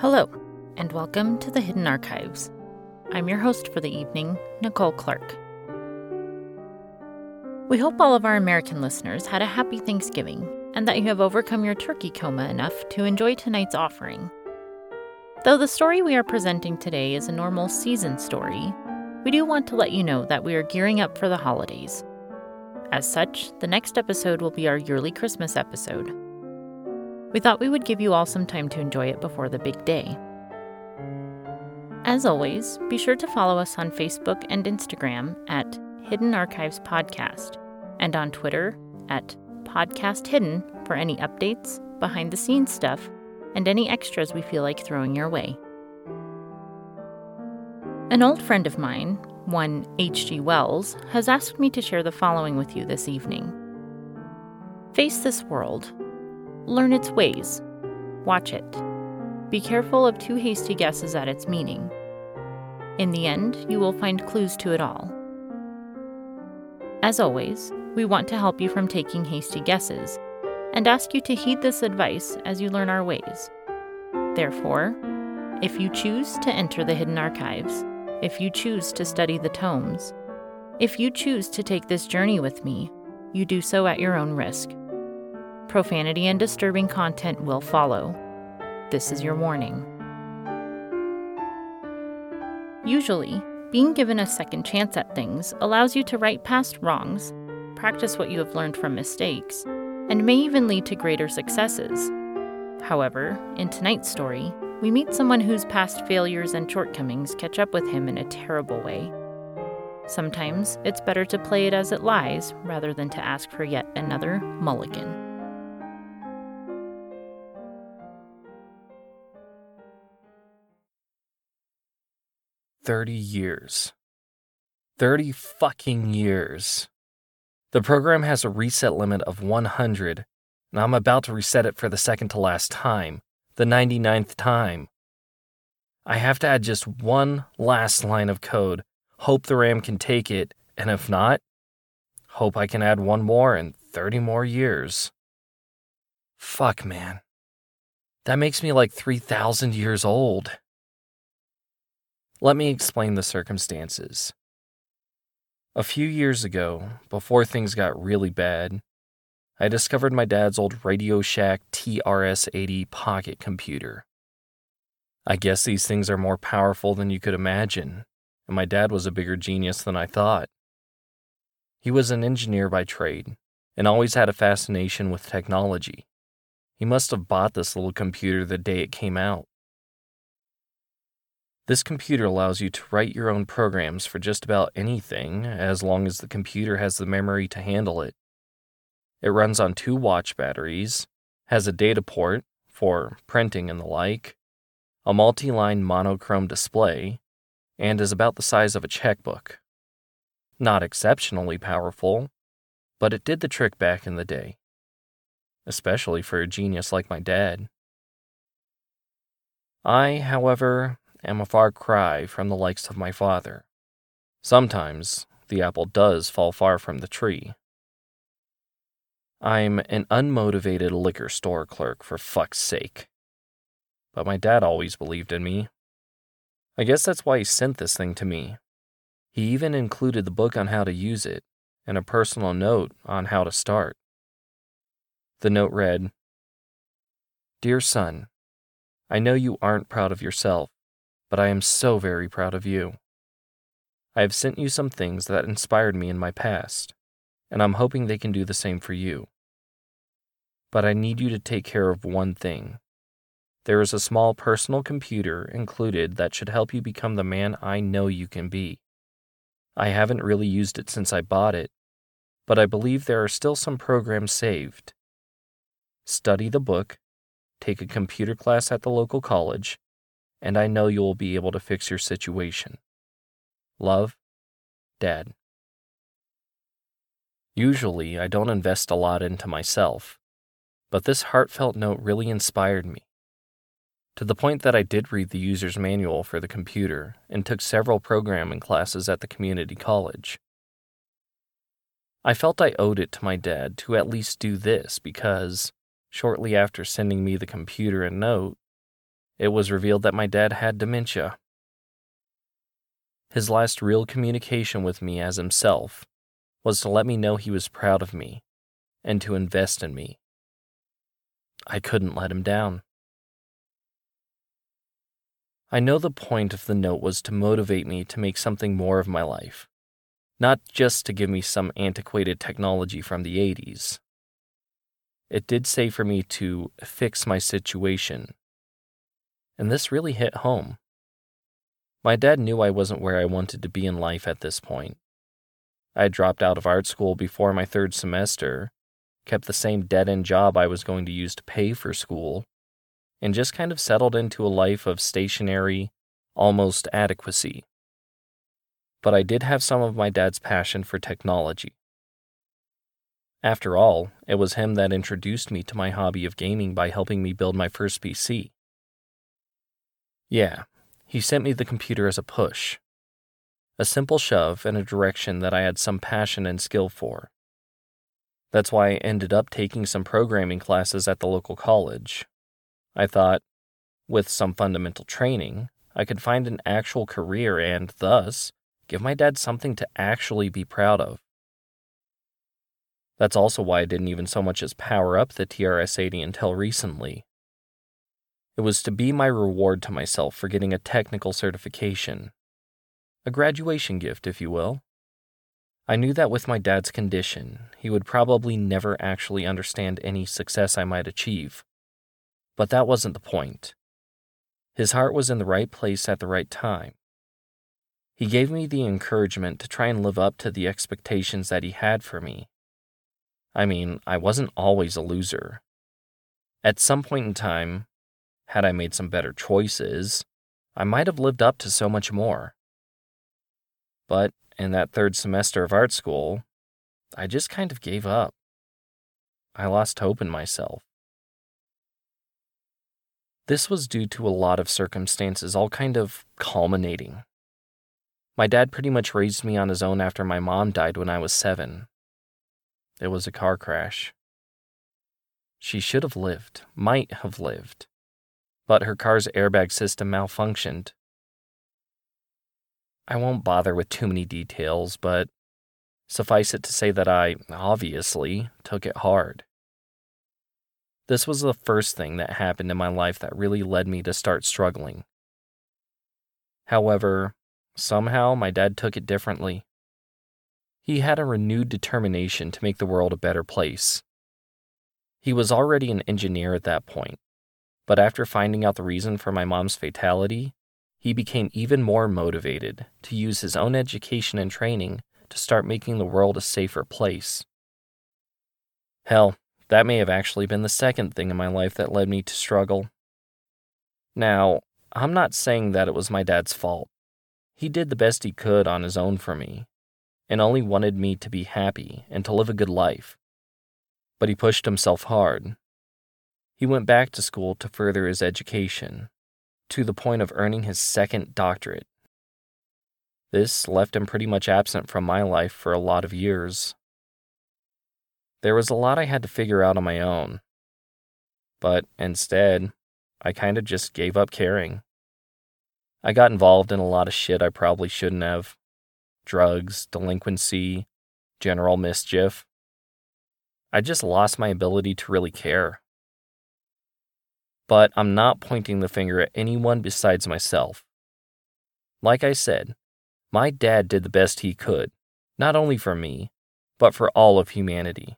Hello, and welcome to the Hidden Archives. I'm your host for the evening, Nicole Clark. We hope all of our American listeners had a happy Thanksgiving and that you have overcome your turkey coma enough to enjoy tonight's offering. Though the story we are presenting today is a normal season story, we do want to let you know that we are gearing up for the holidays. As such, the next episode will be our yearly Christmas episode. We thought we would give you all some time to enjoy it before the big day. As always, be sure to follow us on Facebook and Instagram at Hidden Archives Podcast and on Twitter at Podcast Hidden for any updates, behind the scenes stuff, and any extras we feel like throwing your way. An old friend of mine, one H.G. Wells, has asked me to share the following with you this evening. Face this world Learn its ways. Watch it. Be careful of too hasty guesses at its meaning. In the end, you will find clues to it all. As always, we want to help you from taking hasty guesses and ask you to heed this advice as you learn our ways. Therefore, if you choose to enter the hidden archives, if you choose to study the tomes, if you choose to take this journey with me, you do so at your own risk profanity and disturbing content will follow. This is your warning. Usually, being given a second chance at things allows you to right past wrongs, practice what you have learned from mistakes, and may even lead to greater successes. However, in tonight's story, we meet someone whose past failures and shortcomings catch up with him in a terrible way. Sometimes it's better to play it as it lies rather than to ask for yet another mulligan. 30 years. 30 fucking years. The program has a reset limit of 100, and I'm about to reset it for the second to last time, the 99th time. I have to add just one last line of code, hope the RAM can take it, and if not, hope I can add one more in 30 more years. Fuck, man. That makes me like 3,000 years old. Let me explain the circumstances. A few years ago, before things got really bad, I discovered my dad's old Radio Shack TRS 80 pocket computer. I guess these things are more powerful than you could imagine, and my dad was a bigger genius than I thought. He was an engineer by trade and always had a fascination with technology. He must have bought this little computer the day it came out. This computer allows you to write your own programs for just about anything as long as the computer has the memory to handle it. It runs on two watch batteries, has a data port for printing and the like, a multi line monochrome display, and is about the size of a checkbook. Not exceptionally powerful, but it did the trick back in the day, especially for a genius like my dad. I, however, am a far cry from the likes of my father. Sometimes the apple does fall far from the tree. I'm an unmotivated liquor store clerk, for fuck's sake. But my dad always believed in me. I guess that's why he sent this thing to me. He even included the book on how to use it and a personal note on how to start. The note read Dear son, I know you aren't proud of yourself, but I am so very proud of you. I have sent you some things that inspired me in my past, and I'm hoping they can do the same for you. But I need you to take care of one thing. There is a small personal computer included that should help you become the man I know you can be. I haven't really used it since I bought it, but I believe there are still some programs saved. Study the book, take a computer class at the local college, and I know you will be able to fix your situation. Love, Dad. Usually, I don't invest a lot into myself, but this heartfelt note really inspired me. To the point that I did read the user's manual for the computer and took several programming classes at the community college. I felt I owed it to my dad to at least do this because, shortly after sending me the computer and note, it was revealed that my dad had dementia. His last real communication with me as himself was to let me know he was proud of me and to invest in me. I couldn't let him down. I know the point of the note was to motivate me to make something more of my life, not just to give me some antiquated technology from the 80s. It did say for me to fix my situation, and this really hit home. My dad knew I wasn't where I wanted to be in life at this point. I had dropped out of art school before my third semester, kept the same dead end job I was going to use to pay for school, and just kind of settled into a life of stationary, almost adequacy. But I did have some of my dad's passion for technology. After all, it was him that introduced me to my hobby of gaming by helping me build my first PC. Yeah, he sent me the computer as a push, a simple shove in a direction that I had some passion and skill for. That's why I ended up taking some programming classes at the local college, I thought, with some fundamental training, I could find an actual career and, thus, give my dad something to actually be proud of. That's also why I didn't even so much as power up the TRS 80 until recently. It was to be my reward to myself for getting a technical certification. A graduation gift, if you will. I knew that with my dad's condition, he would probably never actually understand any success I might achieve. But that wasn't the point. His heart was in the right place at the right time. He gave me the encouragement to try and live up to the expectations that he had for me. I mean, I wasn't always a loser. At some point in time, had I made some better choices, I might have lived up to so much more. But in that third semester of art school, I just kind of gave up. I lost hope in myself. This was due to a lot of circumstances, all kind of culminating. My dad pretty much raised me on his own after my mom died when I was seven. It was a car crash. She should have lived, might have lived, but her car's airbag system malfunctioned. I won't bother with too many details, but suffice it to say that I, obviously, took it hard. This was the first thing that happened in my life that really led me to start struggling. However, somehow my dad took it differently. He had a renewed determination to make the world a better place. He was already an engineer at that point, but after finding out the reason for my mom's fatality, he became even more motivated to use his own education and training to start making the world a safer place. Hell, that may have actually been the second thing in my life that led me to struggle. Now, I'm not saying that it was my dad's fault. He did the best he could on his own for me, and only wanted me to be happy and to live a good life. But he pushed himself hard. He went back to school to further his education, to the point of earning his second doctorate. This left him pretty much absent from my life for a lot of years. There was a lot I had to figure out on my own. But instead, I kind of just gave up caring. I got involved in a lot of shit I probably shouldn't have drugs, delinquency, general mischief. I just lost my ability to really care. But I'm not pointing the finger at anyone besides myself. Like I said, my dad did the best he could, not only for me, but for all of humanity.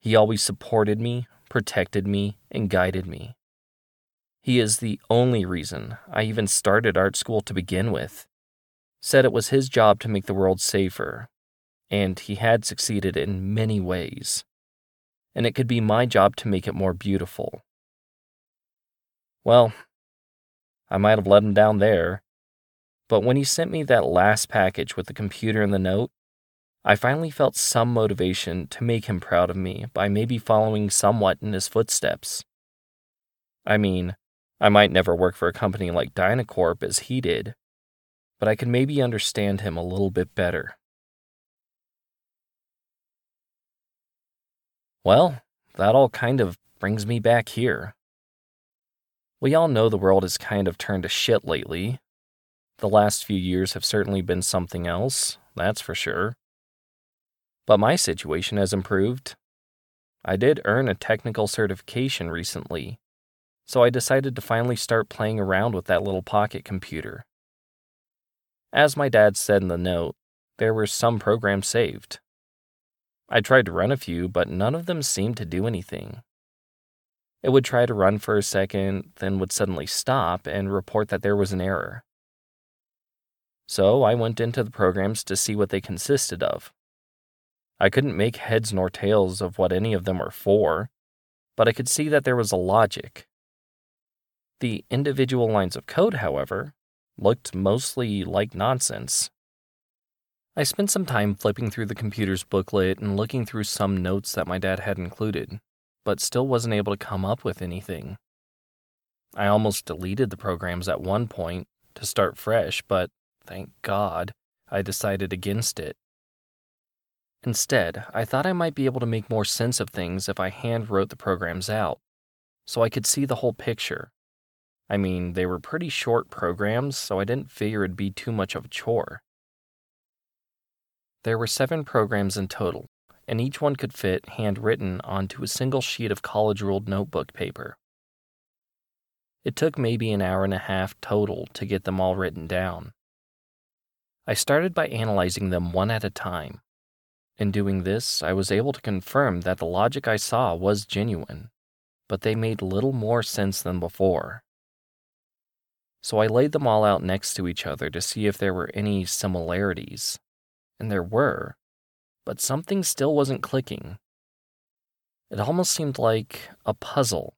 He always supported me, protected me, and guided me. He is the only reason I even started art school to begin with. Said it was his job to make the world safer, and he had succeeded in many ways. And it could be my job to make it more beautiful. Well, I might have let him down there, but when he sent me that last package with the computer and the note, I finally felt some motivation to make him proud of me by maybe following somewhat in his footsteps. I mean, I might never work for a company like Dynacorp as he did, but I could maybe understand him a little bit better. Well, that all kind of brings me back here. We all know the world has kind of turned to shit lately. The last few years have certainly been something else, that's for sure. But my situation has improved. I did earn a technical certification recently, so I decided to finally start playing around with that little pocket computer. As my dad said in the note, there were some programs saved. I tried to run a few, but none of them seemed to do anything. It would try to run for a second, then would suddenly stop and report that there was an error. So I went into the programs to see what they consisted of. I couldn't make heads nor tails of what any of them were for, but I could see that there was a logic. The individual lines of code, however, looked mostly like nonsense. I spent some time flipping through the computer's booklet and looking through some notes that my dad had included, but still wasn't able to come up with anything. I almost deleted the programs at one point to start fresh, but thank God I decided against it. Instead, I thought I might be able to make more sense of things if I hand wrote the programs out, so I could see the whole picture. I mean, they were pretty short programs, so I didn't figure it'd be too much of a chore. There were seven programs in total, and each one could fit handwritten onto a single sheet of college ruled notebook paper. It took maybe an hour and a half total to get them all written down. I started by analyzing them one at a time in doing this, I was able to confirm that the logic I saw was genuine, but they made little more sense than before. So I laid them all out next to each other to see if there were any similarities, and there were, but something still wasn't clicking. It almost seemed like a puzzle,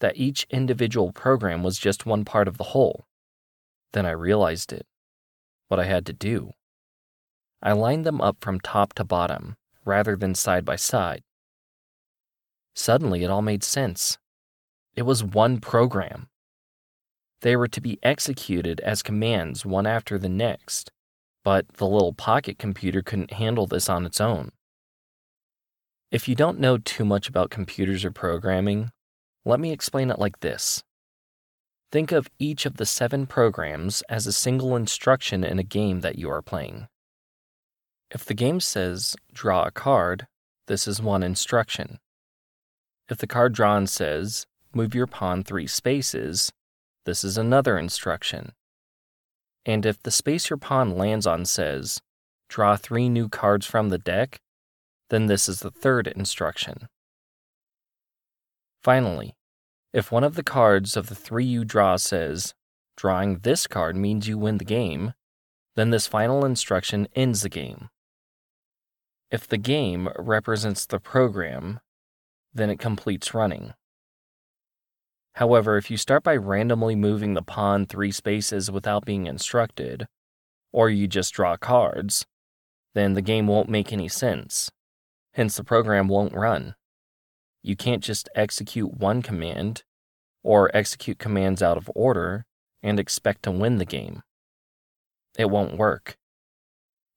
that each individual program was just one part of the whole. Then I realized it, what I had to do. I lined them up from top to bottom, rather than side by side. Suddenly, it all made sense. It was one program. They were to be executed as commands one after the next, but the little pocket computer couldn't handle this on its own. If you don't know too much about computers or programming, let me explain it like this. Think of each of the seven programs as a single instruction in a game that you are playing. If the game says draw a card, this is one instruction. If the card drawn says move your pawn three spaces, this is another instruction. And if the space your pawn lands on says draw three new cards from the deck, then this is the third instruction. Finally, if one of the cards of the three you draw says drawing this card means you win the game, then this final instruction ends the game. If the game represents the program, then it completes running. However, if you start by randomly moving the pawn three spaces without being instructed, or you just draw cards, then the game won't make any sense. Hence, the program won't run. You can't just execute one command or execute commands out of order and expect to win the game. It won't work.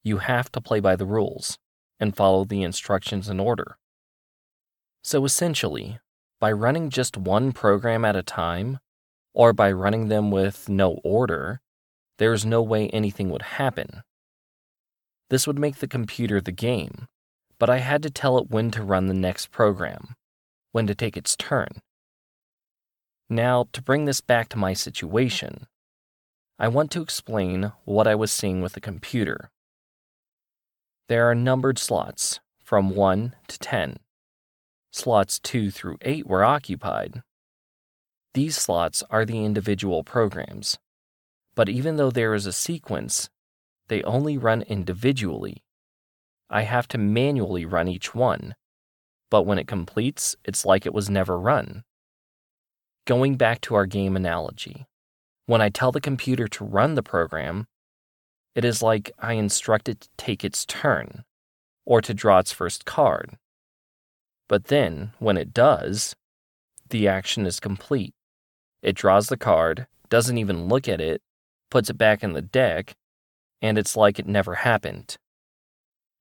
You have to play by the rules and follow the instructions in order. So essentially, by running just one program at a time, or by running them with no order, there is no way anything would happen. This would make the computer the game, but I had to tell it when to run the next program, when to take its turn. Now, to bring this back to my situation, I want to explain what I was seeing with the computer. There are numbered slots from 1 to 10. Slots 2 through 8 were occupied. These slots are the individual programs. But even though there is a sequence, they only run individually. I have to manually run each one, but when it completes, it's like it was never run. Going back to our game analogy, when I tell the computer to run the program, it is like I instruct it to take its turn, or to draw its first card. But then, when it does, the action is complete. It draws the card, doesn't even look at it, puts it back in the deck, and it's like it never happened.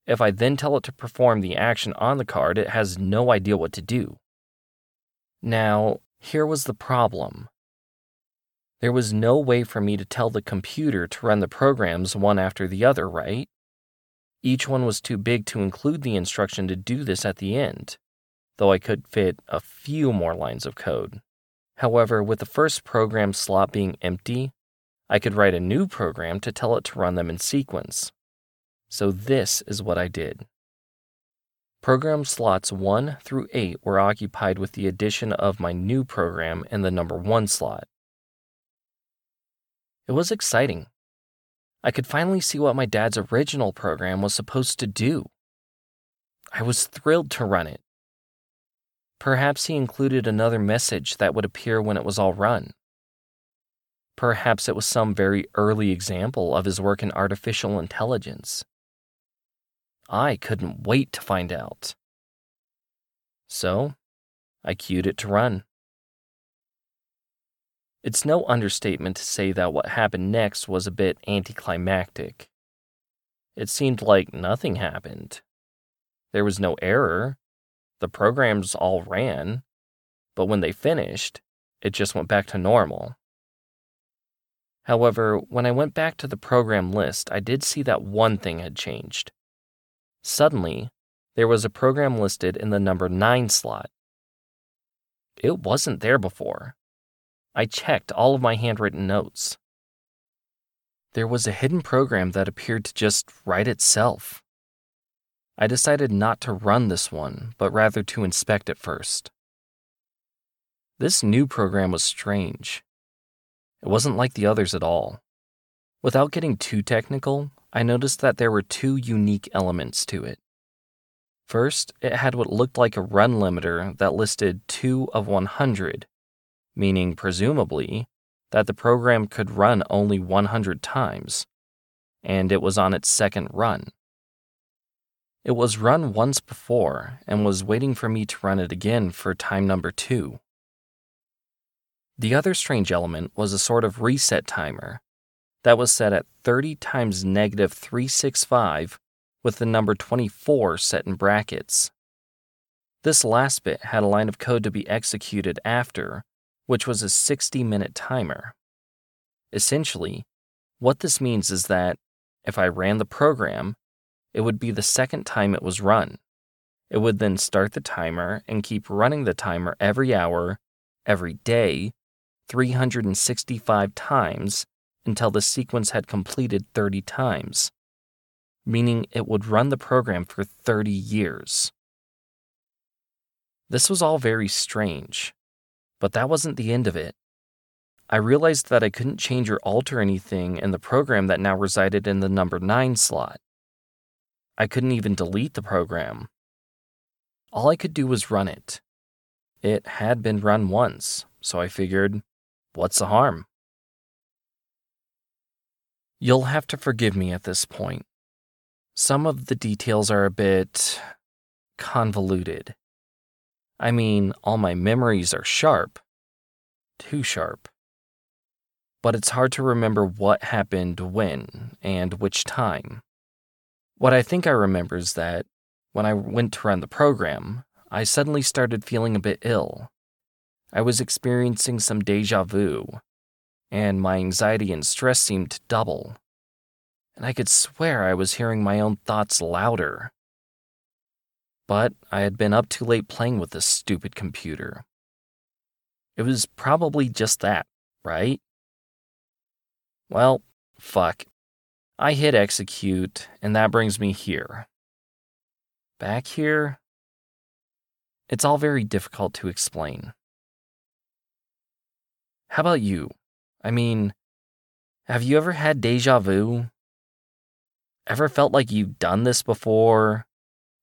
If I then tell it to perform the action on the card, it has no idea what to do. Now, here was the problem. There was no way for me to tell the computer to run the programs one after the other, right? Each one was too big to include the instruction to do this at the end, though I could fit a few more lines of code. However, with the first program slot being empty, I could write a new program to tell it to run them in sequence. So this is what I did. Program slots 1 through 8 were occupied with the addition of my new program in the number 1 slot. It was exciting. I could finally see what my dad's original program was supposed to do. I was thrilled to run it. Perhaps he included another message that would appear when it was all run. Perhaps it was some very early example of his work in artificial intelligence. I couldn't wait to find out. So, I cued it to run. It's no understatement to say that what happened next was a bit anticlimactic. It seemed like nothing happened. There was no error, the programs all ran, but when they finished, it just went back to normal. However, when I went back to the program list, I did see that one thing had changed. Suddenly, there was a program listed in the number 9 slot. It wasn't there before. I checked all of my handwritten notes. There was a hidden program that appeared to just write itself. I decided not to run this one, but rather to inspect it first. This new program was strange. It wasn't like the others at all. Without getting too technical, I noticed that there were two unique elements to it. First, it had what looked like a run limiter that listed 2 of 100, meaning, presumably, that the program could run only 100 times, and it was on its second run. It was run once before and was waiting for me to run it again for time number two. The other strange element was a sort of reset timer that was set at 30 times negative 365 with the number 24 set in brackets. This last bit had a line of code to be executed after, which was a 60 minute timer. Essentially, what this means is that if I ran the program it would be the second time it was run. It would then start the timer and keep running the timer every hour, every day, 365 times until the sequence had completed 30 times, meaning it would run the program for 30 years. This was all very strange, but that wasn't the end of it. I realized that I couldn't change or alter anything in the program that now resided in the number 9 slot. I couldn't even delete the program. All I could do was run it. It had been run once, so I figured, what's the harm? You'll have to forgive me at this point. Some of the details are a bit convoluted. I mean, all my memories are sharp. Too sharp. But it's hard to remember what happened when and which time. What I think I remember is that when I went to run the program, I suddenly started feeling a bit ill. I was experiencing some deja vu, and my anxiety and stress seemed to double. And I could swear I was hearing my own thoughts louder. But I had been up too late playing with this stupid computer. It was probably just that, right? Well, fuck. I hit execute, and that brings me here. Back here, it's all very difficult to explain. How about you? I mean, have you ever had deja vu? Ever felt like you've done this before?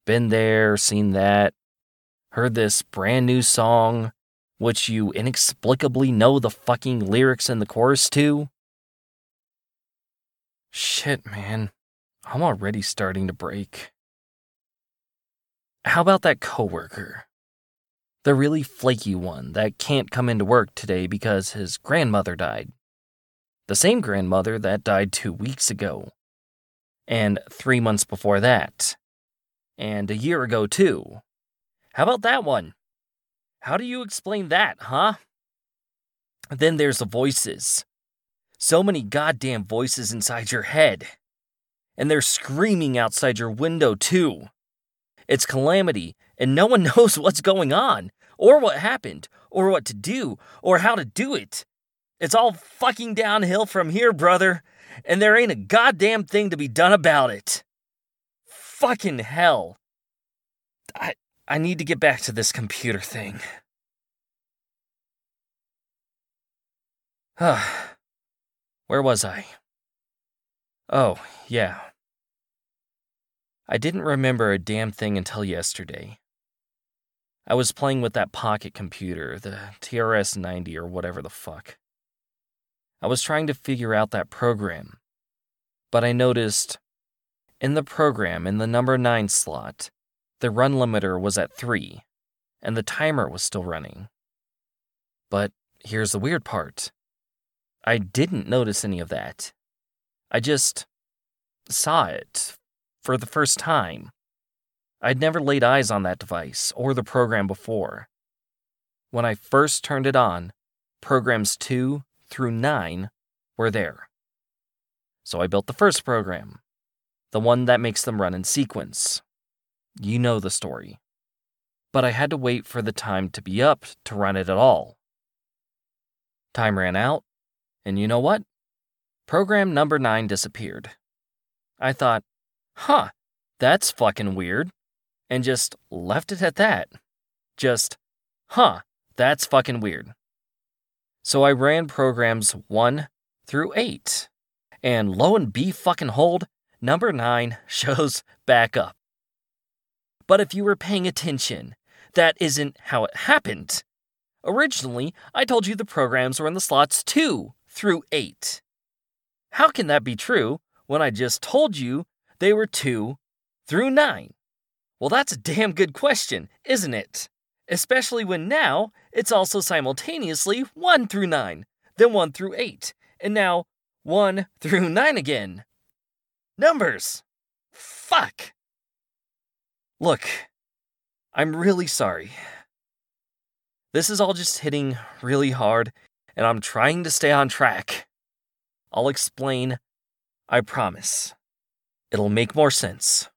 Been there, seen that? Heard this brand new song, which you inexplicably know the fucking lyrics and the chorus to? Shit, man. I'm already starting to break. How about that coworker? The really flaky one that can't come into work today because his grandmother died. The same grandmother that died two weeks ago. And three months before that. And a year ago, too. How about that one? How do you explain that, huh? Then there's the voices. So many goddamn voices inside your head. And they're screaming outside your window, too. It's calamity, and no one knows what's going on, or what happened, or what to do, or how to do it. It's all fucking downhill from here, brother, and there ain't a goddamn thing to be done about it. Fucking hell. I I need to get back to this computer thing. Where was I? Oh, yeah. I didn't remember a damn thing until yesterday. I was playing with that pocket computer, the TRS 90 or whatever the fuck. I was trying to figure out that program, but I noticed in the program, in the number 9 slot, the run limiter was at 3, and the timer was still running. But here's the weird part I didn't notice any of that. I just saw it for the first time. I'd never laid eyes on that device or the program before. When I first turned it on, programs 2 through 9 were there. So I built the first program, the one that makes them run in sequence. You know the story. But I had to wait for the time to be up to run it at all. Time ran out, and you know what? Program number 9 disappeared. I thought, huh, that's fucking weird, and just left it at that. Just, huh, that's fucking weird. So I ran programs 1 through 8, and lo and be fucking hold, number 9 shows back up. But if you were paying attention, that isn't how it happened. Originally, I told you the programs were in the slots 2 through 8. How can that be true when I just told you they were 2 through 9? Well, that's a damn good question, isn't it? Especially when now it's also simultaneously 1 through 9, then 1 through 8, and now 1 through 9 again. Numbers! Fuck! Look, I'm really sorry. This is all just hitting really hard, and I'm trying to stay on track. I'll explain, I promise. It'll make more sense.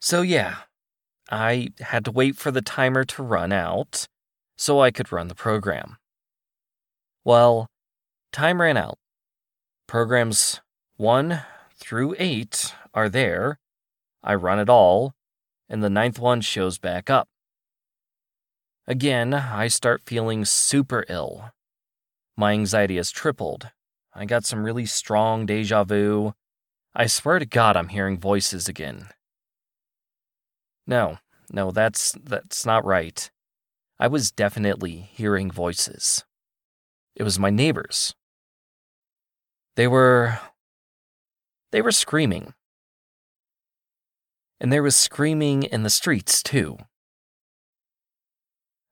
So, yeah, I had to wait for the timer to run out so I could run the program. Well, time ran out. Programs 1 through 8 are there. I run it all, and the ninth one shows back up. Again, I start feeling super ill. My anxiety has tripled. I got some really strong deja vu. I swear to God I'm hearing voices again. No, no, that's that's not right. I was definitely hearing voices. It was my neighbors. They were they were screaming. And there was screaming in the streets, too.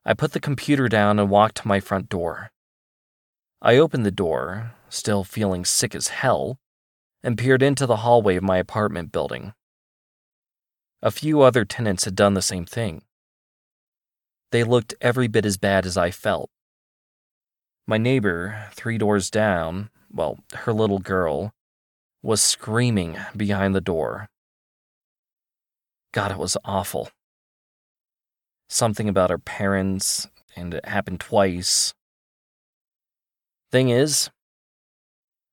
I put the computer down and walked to my front door. I opened the door, still feeling sick as hell, and peered into the hallway of my apartment building. A few other tenants had done the same thing. They looked every bit as bad as I felt. My neighbor, three doors down, well, her little girl, was screaming behind the door. God, it was awful. Something about her parents, and it happened twice. Thing is,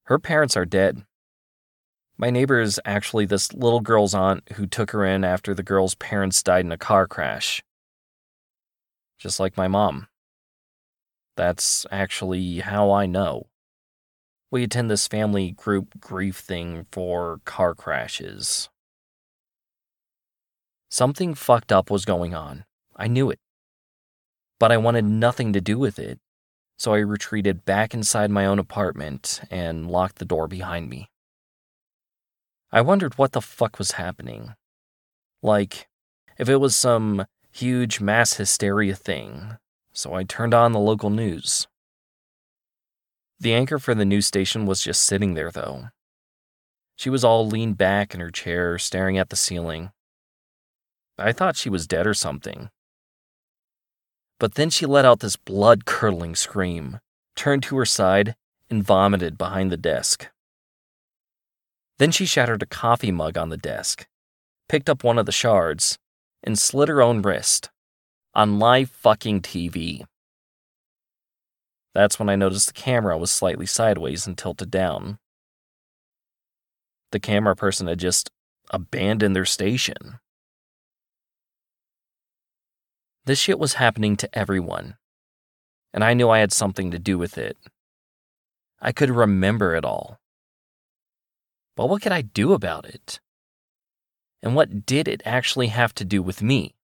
her parents are dead. My neighbor is actually this little girl's aunt who took her in after the girl's parents died in a car crash. Just like my mom. That's actually how I know. We attend this family group grief thing for car crashes. Something fucked up was going on. I knew it. But I wanted nothing to do with it, so I retreated back inside my own apartment and locked the door behind me. I wondered what the fuck was happening. Like, if it was some huge mass hysteria thing, so I turned on the local news. The anchor for the news station was just sitting there, though. She was all leaned back in her chair, staring at the ceiling. I thought she was dead or something. But then she let out this blood curdling scream, turned to her side, and vomited behind the desk. Then she shattered a coffee mug on the desk, picked up one of the shards, and slit her own wrist on live fucking TV. That's when I noticed the camera was slightly sideways and tilted down. The camera person had just abandoned their station. This shit was happening to everyone, and I knew I had something to do with it. I could remember it all. But what could I do about it? And what did it actually have to do with me?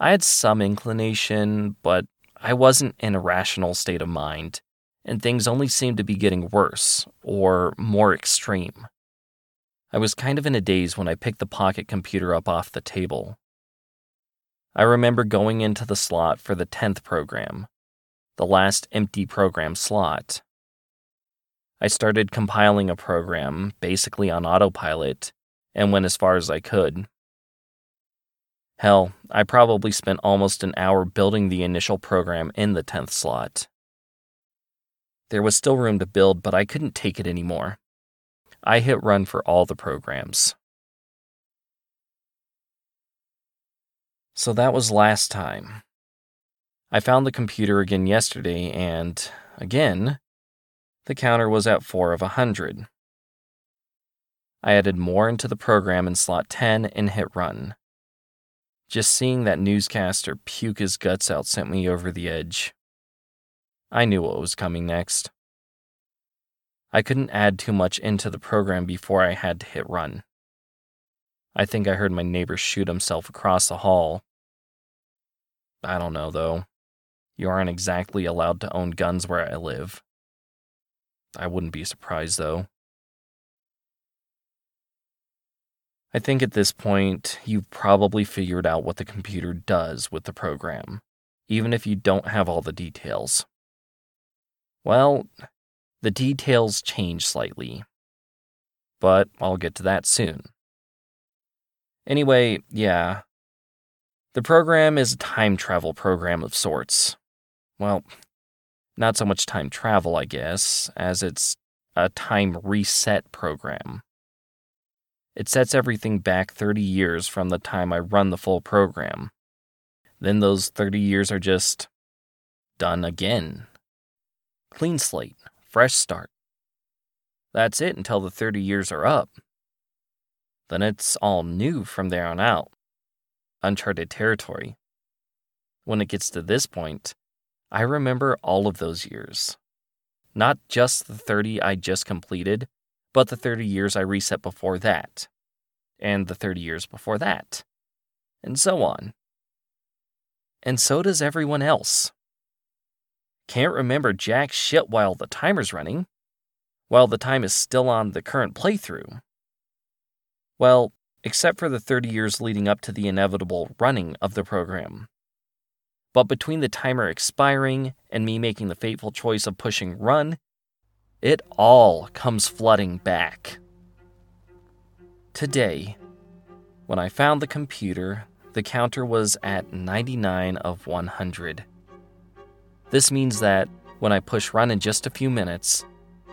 I had some inclination, but I wasn't in a rational state of mind, and things only seemed to be getting worse or more extreme. I was kind of in a daze when I picked the pocket computer up off the table I remember going into the slot for the 10th program, the last empty program slot. I started compiling a program, basically on autopilot, and went as far as I could. Hell, I probably spent almost an hour building the initial program in the 10th slot. There was still room to build, but I couldn't take it anymore. I hit run for all the programs. So that was last time. I found the computer again yesterday, and again, the counter was at 4 of a 100. I added more into the program in slot 10 and hit run. Just seeing that newscaster puke his guts out sent me over the edge. I knew what was coming next. I couldn't add too much into the program before I had to hit run. I think I heard my neighbor shoot himself across the hall. I don't know, though. You aren't exactly allowed to own guns where I live. I wouldn't be surprised, though. I think at this point, you've probably figured out what the computer does with the program, even if you don't have all the details. Well, the details change slightly. But I'll get to that soon. Anyway, yeah. The program is a time travel program of sorts. Well, not so much time travel, I guess, as it's a time reset program. It sets everything back 30 years from the time I run the full program. Then those 30 years are just done again. Clean slate, fresh start. That's it until the 30 years are up then it's all new from there on out. Uncharted territory. When it gets to this point, I remember all of those years. Not just the 30 I just completed, but the 30 years I reset before that, and the 30 years before that, and so on. And so does everyone else. Can't remember jack shit while the timer's running, while the time is still on the current playthrough. Well, except for the 30 years leading up to the inevitable running of the program. But between the timer expiring and me making the fateful choice of pushing run, it all comes flooding back. Today, when I found the computer, the counter was at 99 of 100. This means that when I push run in just a few minutes,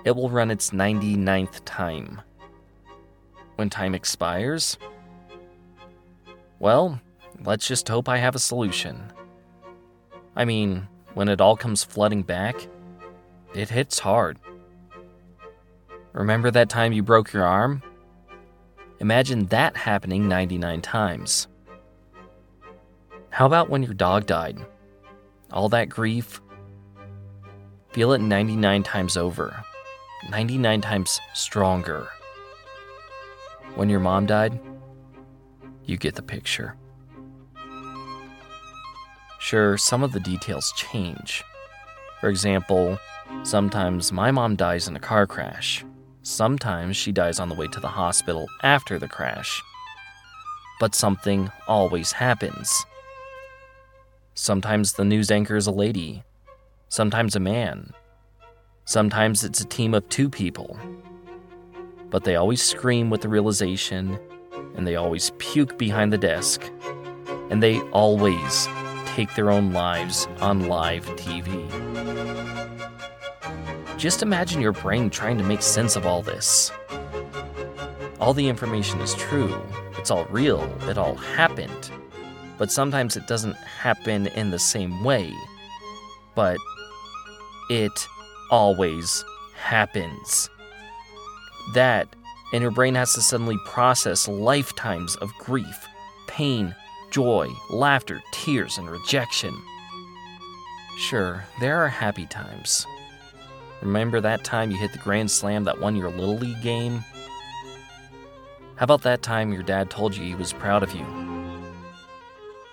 it will run its 99th time when time expires? Well, let's just hope I have a solution. I mean, when it all comes flooding back, it hits hard. Remember that time you broke your arm? Imagine that happening 99 times. How about when your dog died? All that grief? Feel it 99 times over, 99 times stronger. When your mom died, you get the picture. Sure, some of the details change. For example, sometimes my mom dies in a car crash. Sometimes she dies on the way to the hospital after the crash. But something always happens. Sometimes the news anchor is a lady, sometimes a man, sometimes it's a team of two people, but they always scream with the realization, and they always puke behind the desk, and they always take their own lives on live TV. Just imagine your brain trying to make sense of all this. All the information is true, it's all real, it all happened. But sometimes it doesn't happen in the same way. But it always happens. That, and your brain has to suddenly process lifetimes of grief, pain, joy, laughter, tears, and rejection. Sure, there are happy times. Remember that time you hit the Grand Slam that won your Little League game? How about that time your dad told you he was proud of you?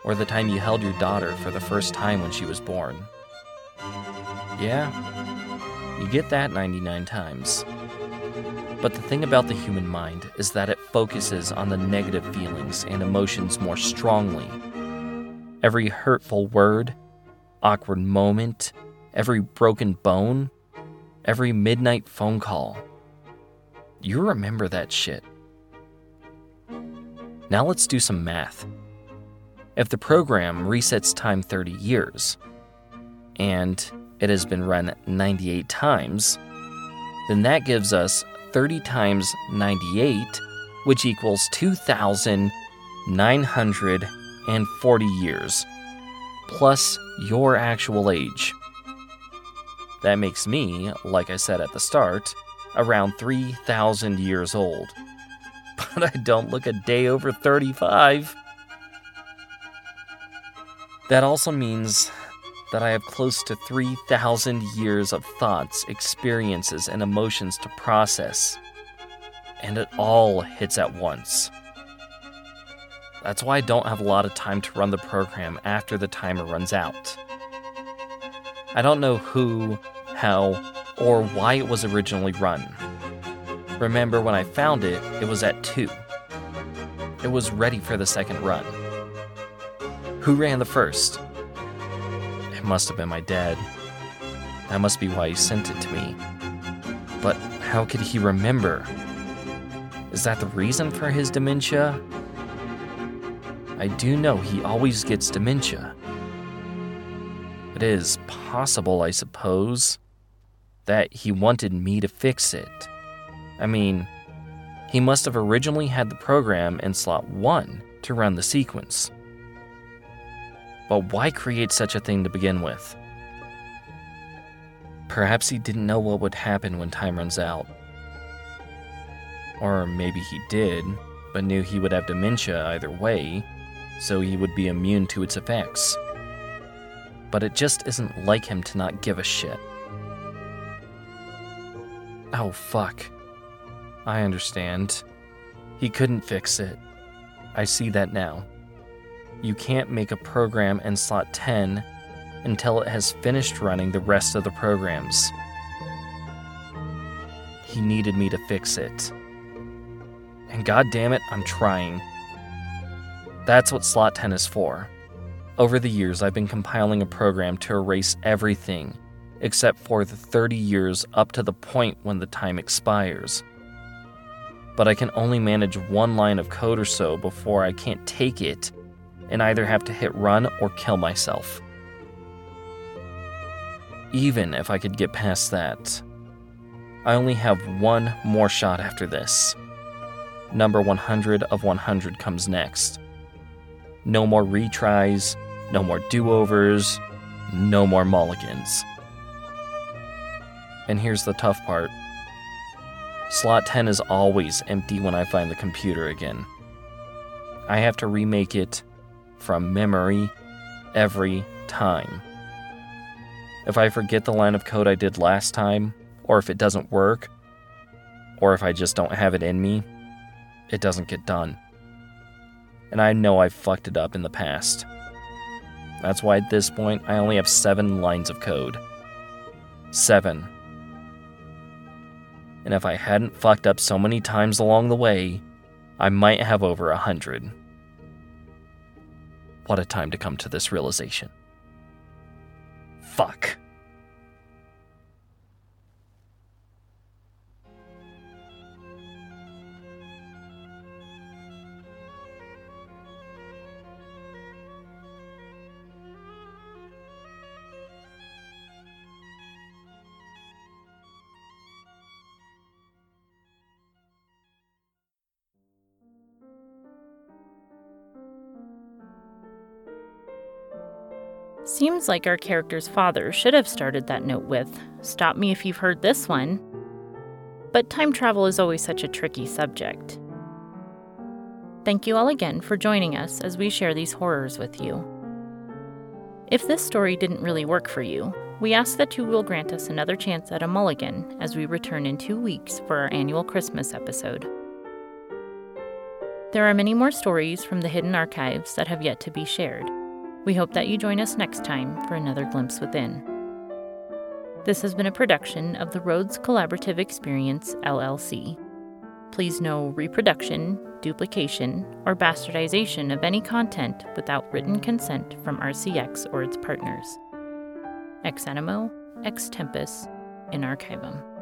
Or the time you held your daughter for the first time when she was born? Yeah, you get that 99 times. But the thing about the human mind is that it focuses on the negative feelings and emotions more strongly. Every hurtful word, awkward moment, every broken bone, every midnight phone call. You remember that shit. Now let's do some math. If the program resets time 30 years, and it has been run 98 times, then that gives us 30 times 98, which equals 2,940 years, plus your actual age. That makes me, like I said at the start, around 3,000 years old. But I don't look a day over 35. That also means that I have close to 3,000 years of thoughts, experiences, and emotions to process. And it all hits at once. That's why I don't have a lot of time to run the program after the timer runs out. I don't know who, how, or why it was originally run. Remember, when I found it, it was at 2. It was ready for the second run. Who ran the first? Must have been my dad. That must be why he sent it to me. But how could he remember? Is that the reason for his dementia? I do know he always gets dementia. It is possible, I suppose, that he wanted me to fix it. I mean, he must have originally had the program in slot 1 to run the sequence. But why create such a thing to begin with? Perhaps he didn't know what would happen when time runs out. Or maybe he did, but knew he would have dementia either way, so he would be immune to its effects. But it just isn't like him to not give a shit. Oh, fuck. I understand. He couldn't fix it. I see that now you can't make a program in slot 10 until it has finished running the rest of the programs. He needed me to fix it. And god damn it, I'm trying. That's what slot 10 is for. Over the years, I've been compiling a program to erase everything except for the 30 years up to the point when the time expires. But I can only manage one line of code or so before I can't take it and either have to hit run or kill myself. Even if I could get past that, I only have one more shot after this. Number 100 of 100 comes next. No more retries, no more do overs, no more mulligans. And here's the tough part slot 10 is always empty when I find the computer again. I have to remake it from memory every time. If I forget the line of code I did last time, or if it doesn't work, or if I just don't have it in me, it doesn't get done. And I know I've fucked it up in the past. That's why at this point I only have seven lines of code. Seven. And if I hadn't fucked up so many times along the way, I might have over a hundred. What a time to come to this realization. Fuck. Seems like our character's father should have started that note with Stop me if you've heard this one. But time travel is always such a tricky subject. Thank you all again for joining us as we share these horrors with you. If this story didn't really work for you, we ask that you will grant us another chance at a mulligan as we return in two weeks for our annual Christmas episode. There are many more stories from the hidden archives that have yet to be shared. We hope that you join us next time for another glimpse within. This has been a production of the Rhodes Collaborative Experience, LLC. Please no reproduction, duplication, or bastardization of any content without written consent from RCX or its partners. Ex animo, ex tempus, in archivum.